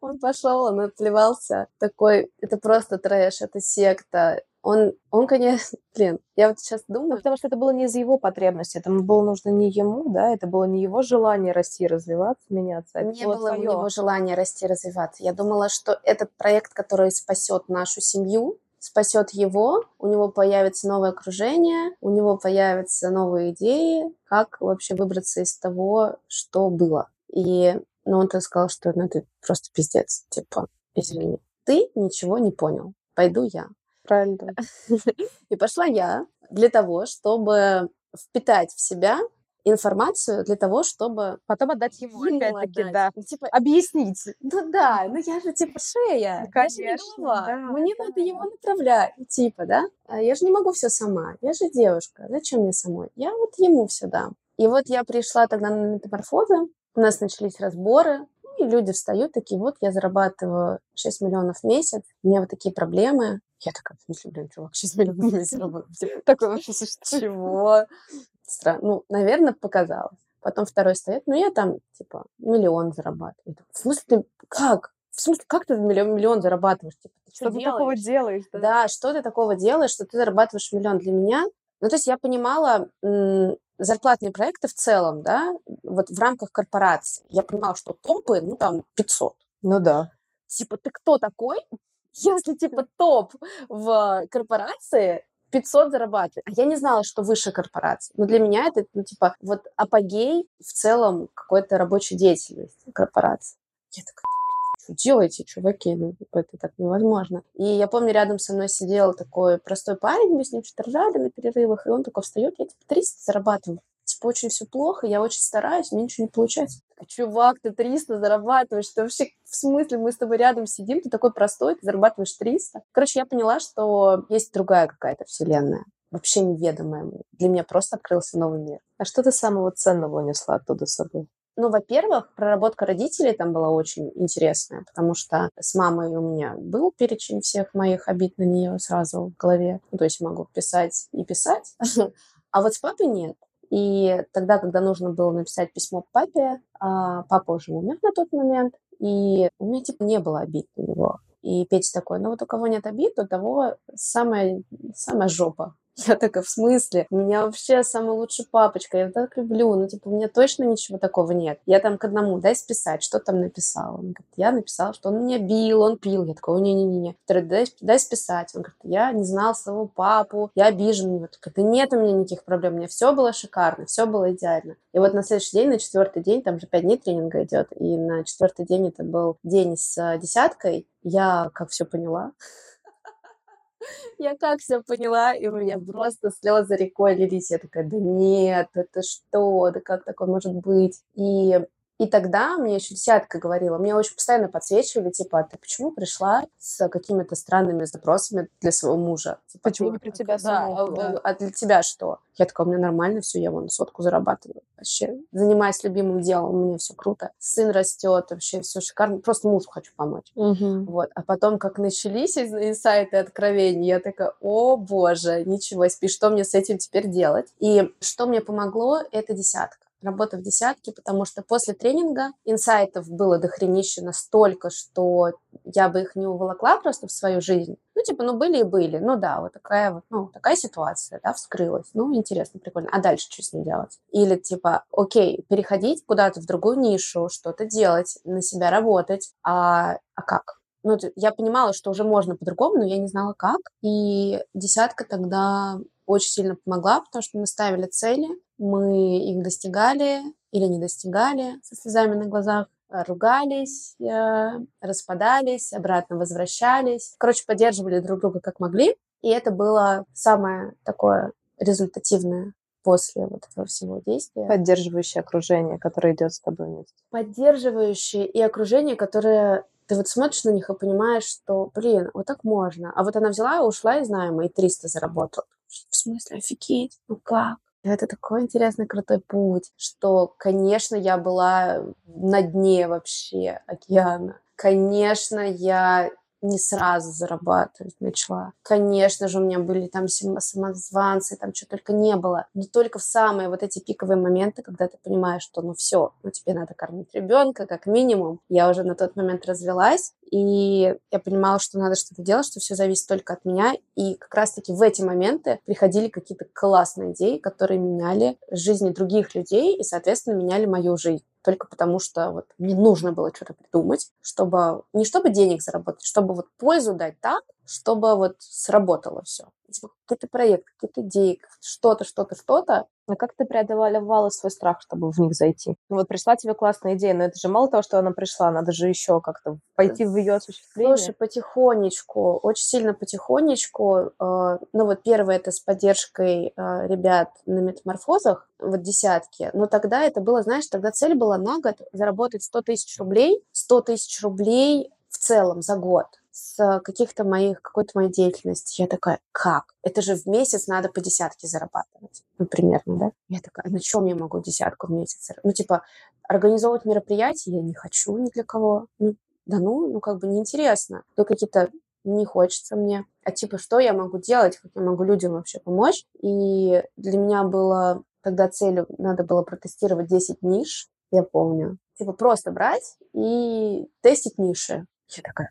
Он пошел, он отплевался. Такой, это просто трэш, это секта. Он, он, конечно, [laughs] блин, я вот сейчас Ну, думаю, потому что это было не из его потребности, это было нужно не ему, да, это было не его желание расти, развиваться, меняться. это не было у твоё. него желания расти, развиваться. Я думала, что этот проект, который спасет нашу семью, спасет его, у него появится новое окружение, у него появятся новые идеи, как вообще выбраться из того, что было. И ну, он так сказал, что ну, это просто пиздец, типа, извини, ты ничего не понял, пойду я. Правильно. [laughs] И пошла я для того, чтобы впитать в себя информацию для того, чтобы Потом отдать ему, ему опять-таки, да. Ну, Типа, Объяснить. ну да, ну я же типа шея, я же не Конечно, голова, да, мне да. надо его направлять, типа, да? А я же не могу все сама, я же девушка, зачем мне самой? Я вот ему все дам. И вот я пришла тогда на метаморфозы, у нас начались разборы, ну, и люди встают такие, вот я зарабатываю 6 миллионов в месяц, у меня вот такие проблемы, Я такая, в смысле, блин, чувак, сейчас миллион в месяц [laughs] работает. Типа, такое вообще, чего? Странно. Ну, наверное, показалось. Потом второй стоит, ну, я там, типа, миллион зарабатываю. В смысле, ты как? В смысле, как ты миллион, миллион зарабатываешь? Типа, ты что, Что ты такого делаешь? делаешь? да? Да, что ты такого делаешь, что ты зарабатываешь миллион для меня? Ну, то есть я понимала зарплатные проекты в целом, да, вот в рамках корпорации. Я понимала, что топы, ну, там, 500. Ну да. Типа, ты кто такой, [laughs] если, типа, топ в корпорации 500 зарабатывает. А я не знала, что выше корпорации. Но для меня это, ну, типа, вот апогей в целом какой-то рабочей деятельности корпорации. Я такая, что делаете, чуваки? Ну, типа, это так невозможно. И я помню, рядом со мной сидел такой простой парень, мы с ним что-то ржали на перерывах, и он такой встает, я типа 300 зарабатываю. Типа, очень все плохо, я очень стараюсь, мне ничего не получается. Чувак, ты 300 зарабатываешь, ты вообще, в смысле, мы с тобой рядом сидим, ты такой простой, ты зарабатываешь 300. Короче, я поняла, что есть другая какая-то вселенная, вообще неведомая. Для меня просто открылся новый мир. А что ты самого ценного унесла оттуда с собой? Ну, во-первых, проработка родителей там была очень интересная, потому что с мамой у меня был перечень всех моих обид на нее сразу в голове. Ну, то есть могу писать и писать, [laughs] а вот с папой нет. И тогда, когда нужно было написать письмо папе, а, папа уже умер на тот момент, и у меня типа не было обид на него. И Петя такой, ну вот у кого нет обид, у того самая, самая жопа. Я такая, в смысле? У меня вообще самый лучший папочка, я так люблю, ну, типа, у меня точно ничего такого нет. Я там к одному, дай списать, что там написала. Он говорит, я написала, что он меня бил, он пил. Я такой, не-не-не. Дай, дай списать. Он говорит, я не знал своего папу, я обижен него. Такая, да нет у меня никаких проблем, у меня все было шикарно, все было идеально. И вот на следующий день, на четвертый день, там же пять дней тренинга идет, и на четвертый день это был день с э, десяткой, я как все поняла, [laughs] я как все поняла, и у меня просто слезы рекой лились. Я такая, да нет, это что, да как такое может быть? И и тогда мне еще десятка говорила, мне очень постоянно подсвечивали, типа, а ты почему пришла с какими-то странными запросами для своего мужа? Типа, Почему «Ну, не про тебя да, саму?» а, Да. а для тебя что? Я такая, у меня нормально все, я вон сотку зарабатываю. Вообще, занимаюсь любимым делом, у меня все круто. Сын растет, вообще все шикарно. Просто мужу хочу помочь. Вот. А потом, как начались инсайты откровений, я такая, о боже, ничего себе, что мне с этим теперь делать? И что мне помогло, это десятка работа в десятке, потому что после тренинга инсайтов было дохренище настолько, что я бы их не уволокла просто в свою жизнь. Ну, типа, ну, были и были. Ну, да, вот такая вот, ну, такая ситуация, да, вскрылась. Ну, интересно, прикольно. А дальше что с ней делать? Или, типа, окей, переходить куда-то в другую нишу, что-то делать, на себя работать. А, а как? Ну, я понимала, что уже можно по-другому, но я не знала, как. И десятка тогда очень сильно помогла, потому что мы ставили цели, мы их достигали или не достигали со слезами на глазах, э, ругались, э, распадались, обратно возвращались. Короче, поддерживали друг друга как могли. И это было самое такое результативное после вот этого всего действия. Поддерживающее окружение, которое идет с тобой вместе. Поддерживающие и окружение, которое ты вот смотришь на них и понимаешь, что, блин, вот так можно. А вот она взяла и ушла из найма и 300 заработала. В смысле, офигеть, ну как? Это такой интересный, крутой путь, что, конечно, я была на дне вообще океана. Конечно, я не сразу зарабатывать начала. Конечно же, у меня были там сам- самозванцы, там что только не было. Но только в самые вот эти пиковые моменты, когда ты понимаешь, что ну все, ну тебе надо кормить ребенка, как минимум. Я уже на тот момент развелась, и я понимала, что надо что-то делать, что все зависит только от меня. И как раз-таки в эти моменты приходили какие-то классные идеи, которые меняли жизни других людей и, соответственно, меняли мою жизнь только потому, что вот мне нужно было что-то придумать, чтобы не чтобы денег заработать, чтобы вот пользу дать так, чтобы вот сработало все. Какие-то проекты, какие-то идеи, что-то, что-то, что-то. А как ты преодолевала свой страх, чтобы в них зайти? Ну вот пришла тебе классная идея, но это же мало того, что она пришла, надо же еще как-то пойти в ее осуществление. Слушай, потихонечку, очень сильно потихонечку. э, Ну вот первое это с поддержкой э, ребят на метаморфозах, вот десятки. Но тогда это было, знаешь, тогда цель была на год заработать 100 тысяч рублей, 100 тысяч рублей в целом за год с каких-то моих, какой-то моей деятельности. Я такая, как? Это же в месяц надо по десятке зарабатывать. Ну, примерно, да? Я такая, «А на чем я могу десятку в месяц? зар-?» Ну, типа, организовывать мероприятия я не хочу ни для кого. Ну, да ну, ну как бы неинтересно. То какие-то не хочется мне. А типа, что я могу делать, как я могу людям вообще помочь? И для меня было тогда целью, надо было протестировать 10 ниш, я помню. Типа просто брать и тестить ниши. Я такая,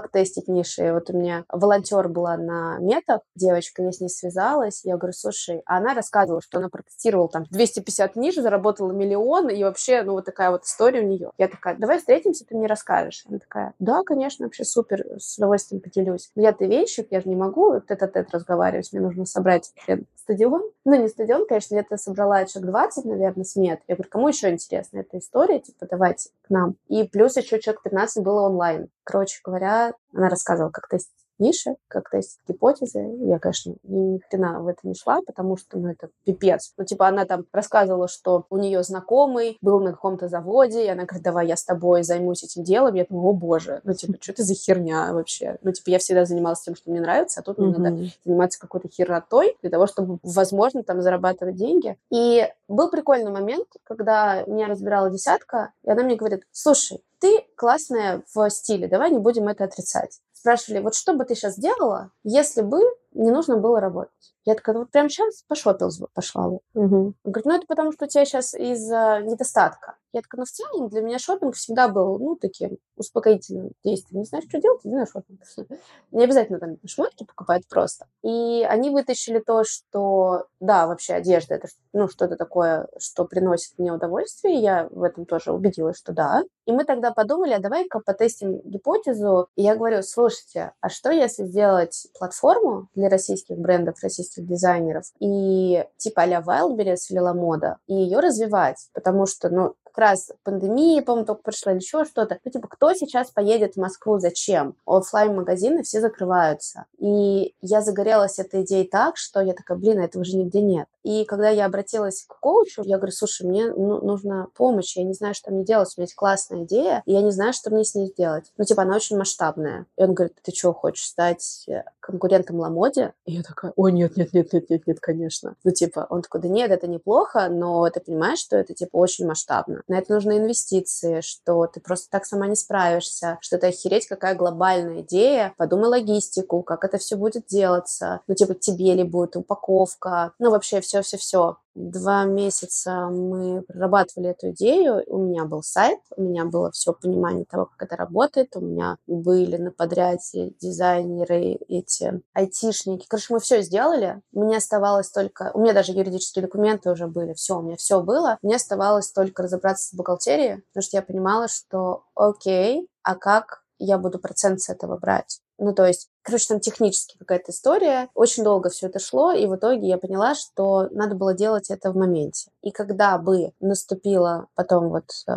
как тестить ниши. Вот у меня волонтер была на метах, девочка, я с ней связалась, я говорю, слушай, а она рассказывала, что она протестировала там 250 ниш, заработала миллион, и вообще, ну, вот такая вот история у нее. Я такая, давай встретимся, ты мне расскажешь. Она такая, да, конечно, вообще супер, с удовольствием поделюсь. Но я ты я же не могу тет-а-тет разговаривать, мне нужно собрать стадион. Ну, не стадион, конечно, я собрала человек 20, наверное, с мет. Я говорю, кому еще интересна эта история, типа, давайте к нам. И плюс еще человек 15 было онлайн. Короче говоря, она рассказывала, как тестить ниши, как тестить гипотезы. Я, конечно, ни хрена в это не шла, потому что, ну, это пипец. Ну, типа, она там рассказывала, что у нее знакомый был на каком-то заводе, и она говорит, давай я с тобой займусь этим делом. Я думаю, о боже, ну, типа, что это за херня вообще? Ну, типа, я всегда занималась тем, что мне нравится, а тут мне надо заниматься какой-то херотой для того, чтобы, возможно, там зарабатывать деньги. И был прикольный момент, когда меня разбирала десятка, и она мне говорит, слушай, ты классная в стиле, давай не будем это отрицать. Спрашивали, вот что бы ты сейчас делала, если бы не нужно было работать? Я такая, ну вот прямо сейчас по Шоппилсу пошла бы. Угу. Он говорит, ну это потому, что у тебя сейчас из-за недостатка. Я такая, ну в целом для меня шопинг всегда был, ну, таким успокоительным действием. Не знаешь, что делать, иди на шопинг. [laughs] Не обязательно там шмотки покупать просто. И они вытащили то, что, да, вообще одежда, это ну, что-то такое, что приносит мне удовольствие. Я в этом тоже убедилась, что да. И мы тогда подумали, а давай-ка потестим гипотезу. И я говорю, слушайте, а что если сделать платформу для российских брендов, российских российских дизайнеров, и типа а-ля Wildberries или Ламода, и ее развивать, потому что, ну, как раз пандемия, по-моему, только пришла или еще что-то. Ну, типа, кто сейчас поедет в Москву, зачем? офлайн магазины все закрываются. И я загорелась этой идеей так, что я такая, блин, а этого же нигде нет. И когда я обратилась к коучу, я говорю, слушай, мне ну, нужна помощь, я не знаю, что мне делать, у меня есть классная идея, и я не знаю, что мне с ней сделать. Ну, типа, она очень масштабная. И он говорит, ты что, хочешь стать э, конкурентом Ламоде? И я такая, о, нет, нет, нет, нет, нет, нет, конечно. Ну, типа, он такой, да нет, это неплохо, но ты понимаешь, что это, типа, очень масштабно. На это нужны инвестиции, что ты просто так сама не справишься, что это охереть, какая глобальная идея. Подумай логистику, как это все будет делаться. Ну, типа, тебе ли будет упаковка, ну, вообще все все-все-все. Два месяца мы прорабатывали эту идею. У меня был сайт, у меня было все понимание того, как это работает. У меня были на подряде дизайнеры, эти айтишники. Короче, мы все сделали. Мне оставалось только... У меня даже юридические документы уже были. Все, у меня все было. Мне оставалось только разобраться с бухгалтерией, потому что я понимала, что окей, а как я буду процент с этого брать? Ну, то есть, короче, там технически какая-то история. Очень долго все это шло, и в итоге я поняла, что надо было делать это в моменте. И когда бы наступила потом вот э,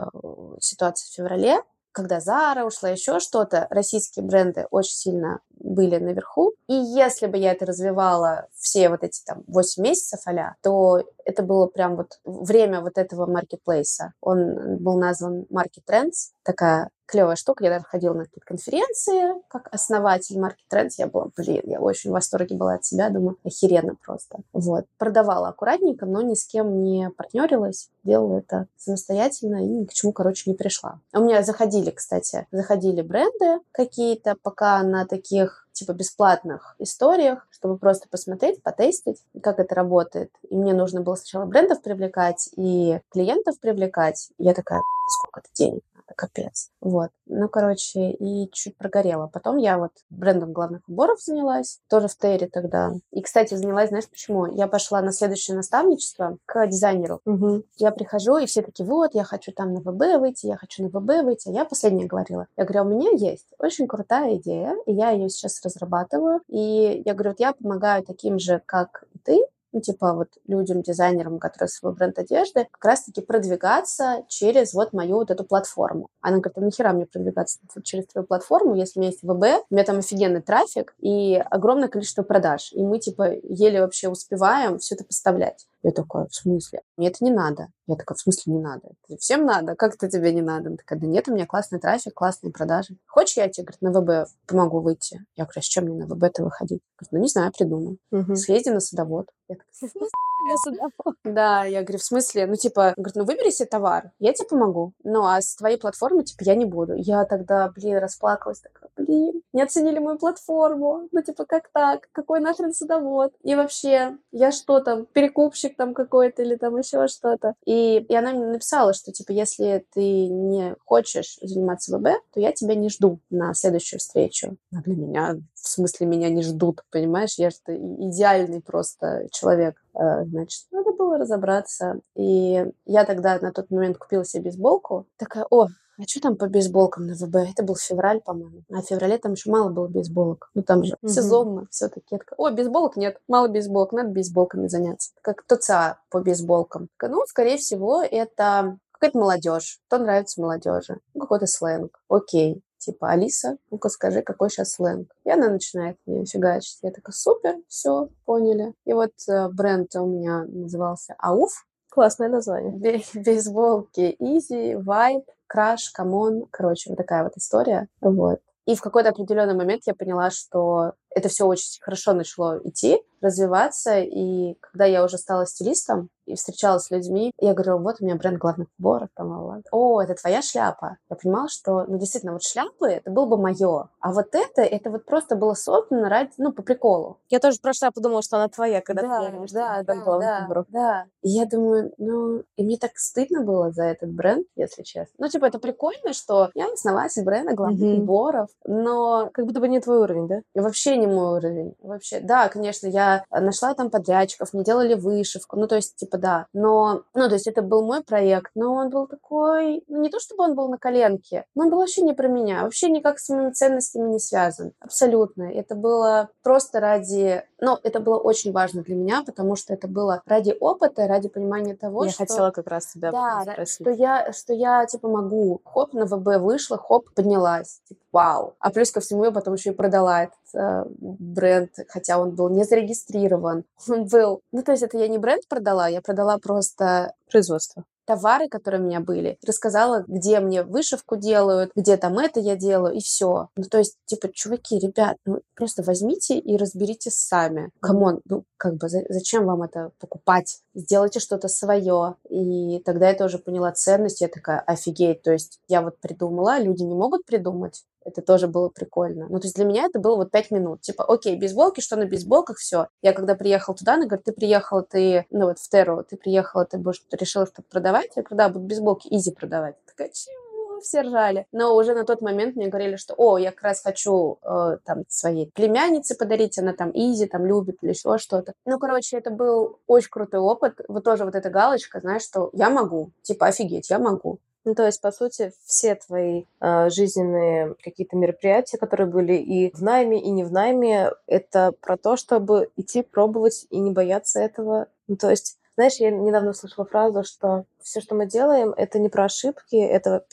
ситуация в феврале, когда Зара ушла, еще что-то, российские бренды очень сильно были наверху. И если бы я это развивала все вот эти там 8 месяцев а то это было прям вот время вот этого маркетплейса. Он был назван Market Trends, такая клевая штука. Я даже ходила на какие-то конференции как основатель Market Trends. Я была, блин, я очень в восторге была от себя. Думаю, охеренно просто. Вот. Продавала аккуратненько, но ни с кем не партнерилась. Делала это самостоятельно и ни к чему, короче, не пришла. У меня заходили, кстати, заходили бренды какие-то, пока на таких типа бесплатных историях, чтобы просто посмотреть, потестить, как это работает. И мне нужно было сначала брендов привлекать и клиентов привлекать. Я такая, сколько это денег? Капец. Вот. Ну, короче, и чуть прогорела. Потом я вот брендом главных уборов занялась, тоже в Терри тогда. И, кстати, занялась, знаешь, почему? Я пошла на следующее наставничество к дизайнеру. Угу. Я прихожу, и все таки вот, я хочу там на ВБ выйти, я хочу на ВБ выйти. А я последняя говорила. Я говорю, «А у меня есть очень крутая идея, и я ее сейчас разрабатываю. И я говорю, вот я помогаю таким же, как и ты, ну, типа вот людям, дизайнерам, которые свой бренд одежды, как раз-таки продвигаться через вот мою вот эту платформу. Она говорит, а нахера мне продвигаться через твою платформу, если у меня есть ВБ, у меня там офигенный трафик и огромное количество продаж. И мы, типа, еле вообще успеваем все это поставлять. Я такая, в смысле? Мне это не надо. Я такая, в смысле не надо? Всем надо. Как это тебе не надо? Она такая, да нет, у меня классный трафик, классные продажи. Хочешь, я тебе, говорит, на ВБ помогу выйти? Я говорю, а с чем мне на ВБ-то выходить? Говорит, ну, не знаю, придумаю. Мгм. Съезди на садовод. Я такая, [laughs] да, я говорю, в смысле? Ну, типа, говорит, ну, выбери себе товар, я тебе помогу. Ну, а с твоей платформы, типа, я не буду. Я тогда, блин, расплакалась, такая, блин, не оценили мою платформу. Ну, типа, как так? Какой нахрен садовод? И вообще, я что там, перекупщик там какой-то или там еще что-то? И, и она мне написала, что, типа, если ты не хочешь заниматься ВБ, то я тебя не жду на следующую встречу. А для меня, в смысле, меня не ждут, понимаешь? Я же идеальный просто человек. Э, Значит, надо было разобраться. И я тогда на тот момент купила себе бейсболку. Такая, о, а что там по бейсболкам на ВБ? Это был февраль, по-моему. А в феврале там еще мало было бейсболок. Ну, там же Мгм. сезонно все-таки. О, бейсболок нет, мало бейсболок, надо бейсболками заняться. Как ТЦА по бейсболкам. Ну, скорее всего, это какая-то молодежь. Кто нравится молодежи? Ну, какой-то сленг. Окей. Типа, Алиса, ну-ка скажи, какой сейчас сленг. И она начинает мне фигачить. Я такая, супер, все, поняли. И вот э, бренд у меня назывался Ауф. Классное название. Бе- бейсболки Easy, White, Crash, Come on. Короче, вот такая вот история. Вот. И в какой-то определенный момент я поняла, что это все очень хорошо начало идти, развиваться. И когда я уже стала стилистом и встречалась с людьми, я говорила, вот у меня бренд головных уборов, там, о, это твоя шляпа. Я понимала, что, ну, действительно, вот шляпы, это было бы мое. А вот это, это вот просто было создано ради, ну, по приколу. Я тоже про шляпу думала, что она твоя, когда ты Да, говорила, что да, да, да, выбор. да. И я думаю, ну, и мне так стыдно было за этот бренд, если честно. Ну, типа, это прикольно, что я основатель бренда главных Мгм. уборов, но Как будто бы не твой уровень, да? вообще не мой уровень. Вообще, да, конечно, я нашла там подрядчиков, мне делали вышивку, ну, то есть, типа, да. Но, ну, то есть, это был мой проект, но он был такой, ну, не то чтобы он был на коленке, но он был вообще не про меня, вообще никак с моими ценностями не связан. Абсолютно. Это было просто ради... Ну, это было очень важно для меня, потому что это было ради опыта, ради понимания того, Я что... хотела как раз тебя да, спросить. что я, что я, типа, могу. Хоп, на ВБ вышла, хоп, поднялась. Типа, вау. А плюс ко всему я потом еще и продала этот э, бренд, хотя он был не зарегистрирован. Он был... Ну, то есть это я не бренд продала, я продала просто Производство. Товары, которые у меня были, рассказала, где мне вышивку делают, где там это я делаю, и все. Ну, то есть, типа, чуваки, ребят, ну, просто возьмите и разберитесь сами. Come on, ну, как бы, за- зачем вам это покупать? Сделайте что-то свое. И тогда я тоже поняла ценность, я такая, офигеть, то есть я вот придумала, люди не могут придумать, это тоже было прикольно. Ну, то есть для меня это было вот пять минут. Типа, окей, бейсболки, что на бейсболках, все. Я когда приехала туда, она говорит, ты приехала, ты, ну вот в Терру, ты приехала, ты будешь, ты решила что-то продавать? Я говорю, да, буду бейсболки изи продавать. Такая, чего? Все ржали. Но уже на тот момент мне говорили, что, о, я как раз хочу э, там своей племяннице подарить, она там изи, там любит или еще что-то. Ну, короче, это был очень крутой опыт. Вот тоже вот эта галочка, знаешь, что я могу. Типа, офигеть, я могу. Ну, то есть, по сути, все твои э, жизненные какие-то мероприятия, которые были и в найме, и не в найме, это про то, чтобы идти пробовать и не бояться этого. Ну, то есть, знаешь, я недавно услышала фразу, что все, что мы делаем, это не про ошибки, это,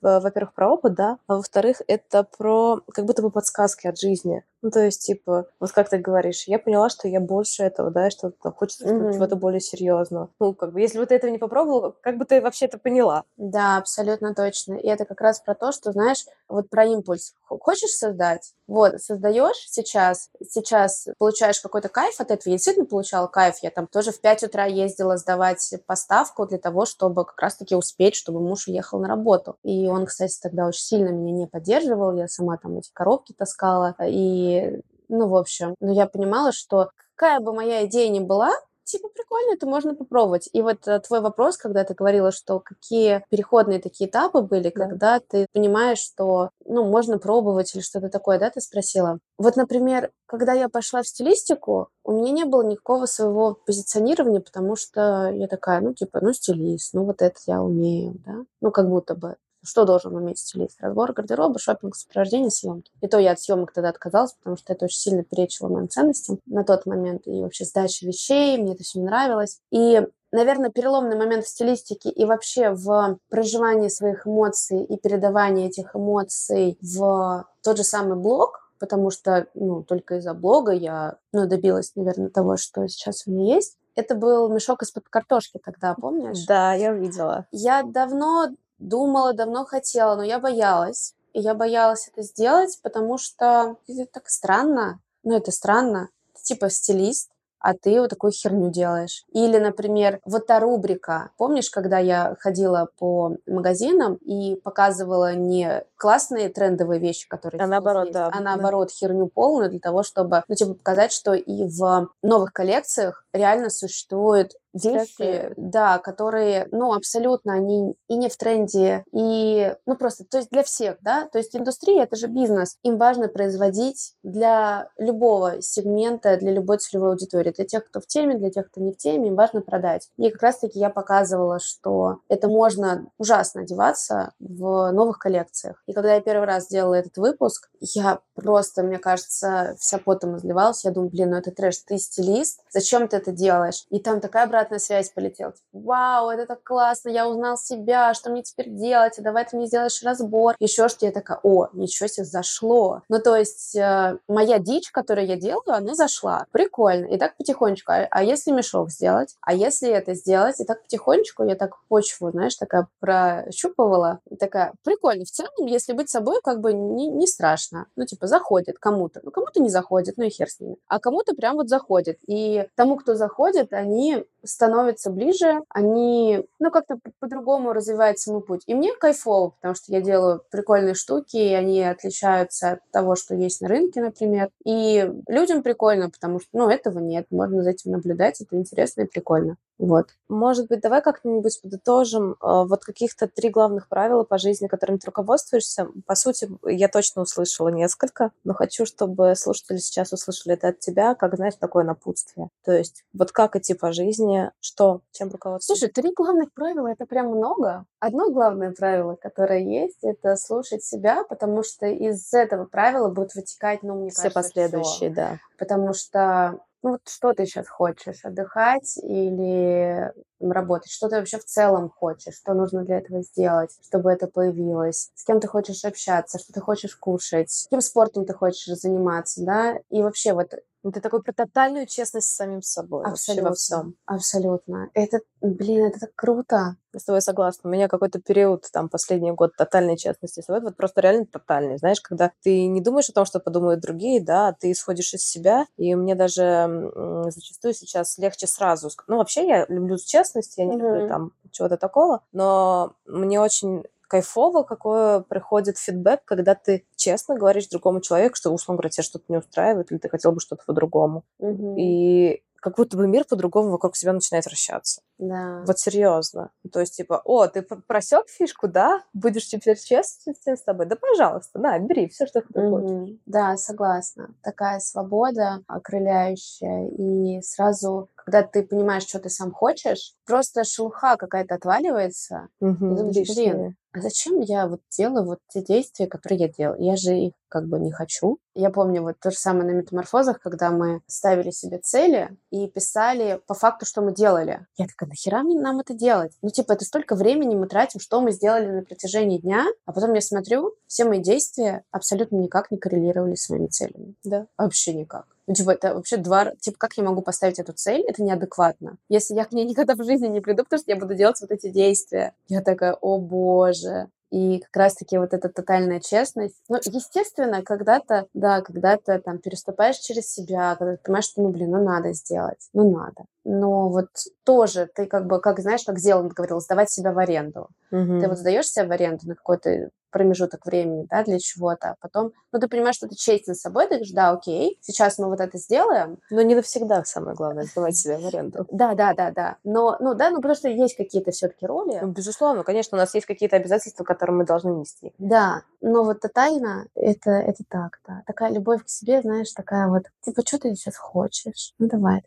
во-первых, про опыт, да, а во-вторых, это про как будто бы подсказки от жизни. Ну, то есть, типа, вот как ты говоришь, я поняла, что я больше этого, да, что хочется Мгм. чего-то более серьезного. Ну, как бы, если бы ты этого не попробовала, как бы ты вообще это поняла? Да, абсолютно точно. И это как раз про то, что, знаешь, вот про импульс. Хочешь создать? Вот, создаешь сейчас, сейчас получаешь какой-то кайф от этого. Я действительно получала кайф. Я там тоже в 5 утра ездила сдавать поставку для того, чтобы как раз-таки успеть, чтобы муж уехал на работу. И он, кстати, тогда очень сильно меня не поддерживал. Я сама там эти коробки таскала. И, ну, в общем, но я понимала, что какая бы моя идея ни была, типа, прикольно, это можно попробовать. И вот э, твой вопрос, когда ты говорила, что какие переходные такие этапы были, Да. когда ты понимаешь, что, ну, можно пробовать или что-то такое, да, ты спросила? Вот, например, когда я пошла в стилистику, у меня не было никакого своего позиционирования, потому что я такая, ну, типа, ну, стилист, ну, вот это я умею, да, ну, как будто бы. Что должен уметь стилист? Разбор гардероба, шопинг, сопровождение, съемки. И то я от съемок тогда отказалась, потому что это очень сильно перечило моим ценностям на тот момент. И вообще сдача вещей, мне это все не нравилось. И наверное, переломный момент в стилистике и вообще в проживании своих эмоций и передавании этих эмоций в тот же самый блог, потому что, ну, только из-за блога я, ну, добилась, наверное, того, что сейчас у меня есть. Это был мешок из-под картошки тогда, помнишь? Да, я видела. Я давно думала, давно хотела, но я боялась. И я боялась это сделать, потому что это так странно. Ну, это странно. Ты типа стилист, а ты вот такую херню делаешь. Или, например, вот та рубрика. Помнишь, когда я ходила по магазинам и показывала не классные трендовые вещи, которые А наоборот, есть, да. а наоборот херню полную для того, чтобы, ну, типа, показать, что и в новых коллекциях реально существуют вещи, Всякие. да, которые, ну, абсолютно они и не в тренде, и, ну, просто, то есть для всех, да, то есть индустрия — это же бизнес, им важно производить для любого сегмента, для любой целевой аудитории, для тех, кто в теме, для тех, кто не в теме, им важно продать. И как раз-таки я показывала, что это можно ужасно одеваться в новых коллекциях. И когда я первый раз делала этот выпуск, я просто, мне кажется, вся потом изливалась, я думаю, блин, ну это трэш, ты стилист, зачем ты это делаешь? И там такая обратная связь полетела. Типа, Вау, это так классно, я узнал себя, что мне теперь делать, а давай ты мне сделаешь разбор. Еще что я такая, о, ничего себе, зашло. Ну, то есть э, моя дичь, которую я делаю, она зашла. Прикольно. И так потихонечку. А, а если мешок сделать? А если это сделать? И так потихонечку я так почву, знаешь, такая прощупывала. Такая, прикольно. В целом, если быть собой, как бы не, не страшно. Ну, типа, заходит кому-то. Ну, кому-то не заходит, ну и хер с ними. А кому-то прям вот заходит. И тому, кто заходит, они становятся ближе, они, ну, как-то по- по-другому развивают свой путь. И мне кайфово, потому что я делаю прикольные штуки, и они отличаются от того, что есть на рынке, например. И людям прикольно, потому что, ну, этого нет, можно за этим наблюдать, это интересно и прикольно. Вот. Может быть, давай как-нибудь подытожим э, вот каких-то три главных правила по жизни, которыми ты руководствуешься. По сути, я точно услышала несколько, но хочу, чтобы слушатели сейчас услышали это от тебя, как, знаешь, такое напутствие. То есть вот как идти по жизни, что, чем руководствуешься? Слушай, три главных правила это прям много. Одно главное правило, которое есть, это слушать себя, потому что из этого правила будут вытекать, ну, мне все кажется, последующие, всё. да. Потому что, ну, вот что ты сейчас хочешь? Отдыхать или работать? Что ты вообще в целом хочешь? Что нужно для этого сделать, чтобы это появилось? С кем ты хочешь общаться? Что ты хочешь кушать? Каким спортом ты хочешь заниматься, да? И вообще вот Ну, Ты такой про тотальную честность с самим собой абсолютно, во всем. абсолютно. Это, блин, это так круто. Я с тобой согласна. У меня какой-то период, там, последний год тотальной честности с собой, вот просто реально тотальный, знаешь, когда ты не думаешь о том, что подумают другие, да, ты исходишь из себя, и мне даже зачастую сейчас легче сразу, ну, вообще я люблю честность, я не люблю Мгм. там чего-то такого, но мне очень кайфово, какое приходит фидбэк, когда ты честно говоришь другому человеку, что, условно говоря, тебя что-то не устраивает, или ты хотел бы что-то по-другому. Мгм. И как будто бы мир по-другому вокруг себя начинает вращаться. Да. Вот серьезно. То есть, типа, о, ты просек фишку, да? Будешь теперь честен с тобой? Да, пожалуйста, на, бери все, что ты хочешь. Мгм. Да, согласна. Такая свобода окрыляющая. И сразу, когда ты понимаешь, что ты сам хочешь, просто шелуха какая-то отваливается. Мгм, И думаешь, блин, а зачем я вот делаю вот те действия, которые я делаю? Я же их как бы не хочу. Я помню вот то же самое на метаморфозах, когда мы ставили себе цели и писали по факту, что мы делали. Я такая, нахера мне нам это делать? Ну, типа, это столько времени мы тратим, что мы сделали на протяжении дня, а потом я смотрю, все мои действия абсолютно никак не коррелировали с моими целями. Да. Вообще никак. Ну, типа, это вообще два... Типа, как я могу поставить эту цель? Это неадекватно. Если я к ней никогда в жизни не приду, потому что я буду делать вот эти действия. Я такая, о боже. И как раз-таки вот эта тотальная честность. Ну, естественно, когда-то, да, когда-то там переступаешь через себя, когда ты понимаешь, что, ну, блин, ну, надо сделать, ну, надо. Но вот тоже ты как бы, как знаешь, как Зеланд говорил, сдавать себя в аренду. Мгм. Ты вот сдаешь себя в аренду на какой-то промежуток времени, да, для чего-то, а потом, ну, ты понимаешь, что ты честен с собой, ты говоришь, да, окей, сейчас мы вот это сделаем, Но не навсегда самое главное сдавать себя в аренду. да, да, да, да, но, ну, да, ну, потому что есть какие-то все-таки роли, Ну, безусловно, конечно, у нас есть какие-то обязательства, которые мы должны нести. да, но вот тотально это, это так, да, такая любовь к себе, знаешь, такая вот, типа, что ты сейчас хочешь, ну, давай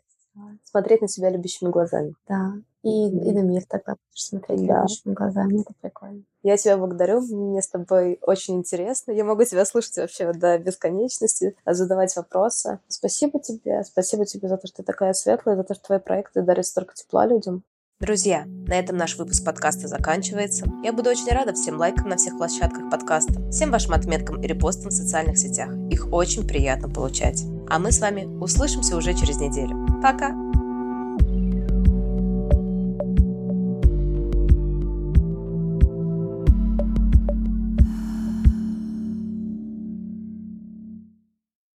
Смотреть на себя любящими глазами. да, и, и на мир тогда будешь смотреть Да. любящими глазами, это прикольно. Я тебя благодарю, мне с тобой очень интересно. Я могу тебя слушать вообще до бесконечности, задавать вопросы. Спасибо тебе, спасибо тебе за то, что ты такая светлая, за то, что твои проекты дарят столько тепла людям. Друзья, на этом наш выпуск подкаста заканчивается. Я буду очень рада всем лайкам на всех площадках подкаста, всем вашим отметкам и репостам в социальных сетях. Их очень приятно получать. А мы с вами услышимся уже через неделю. Пока!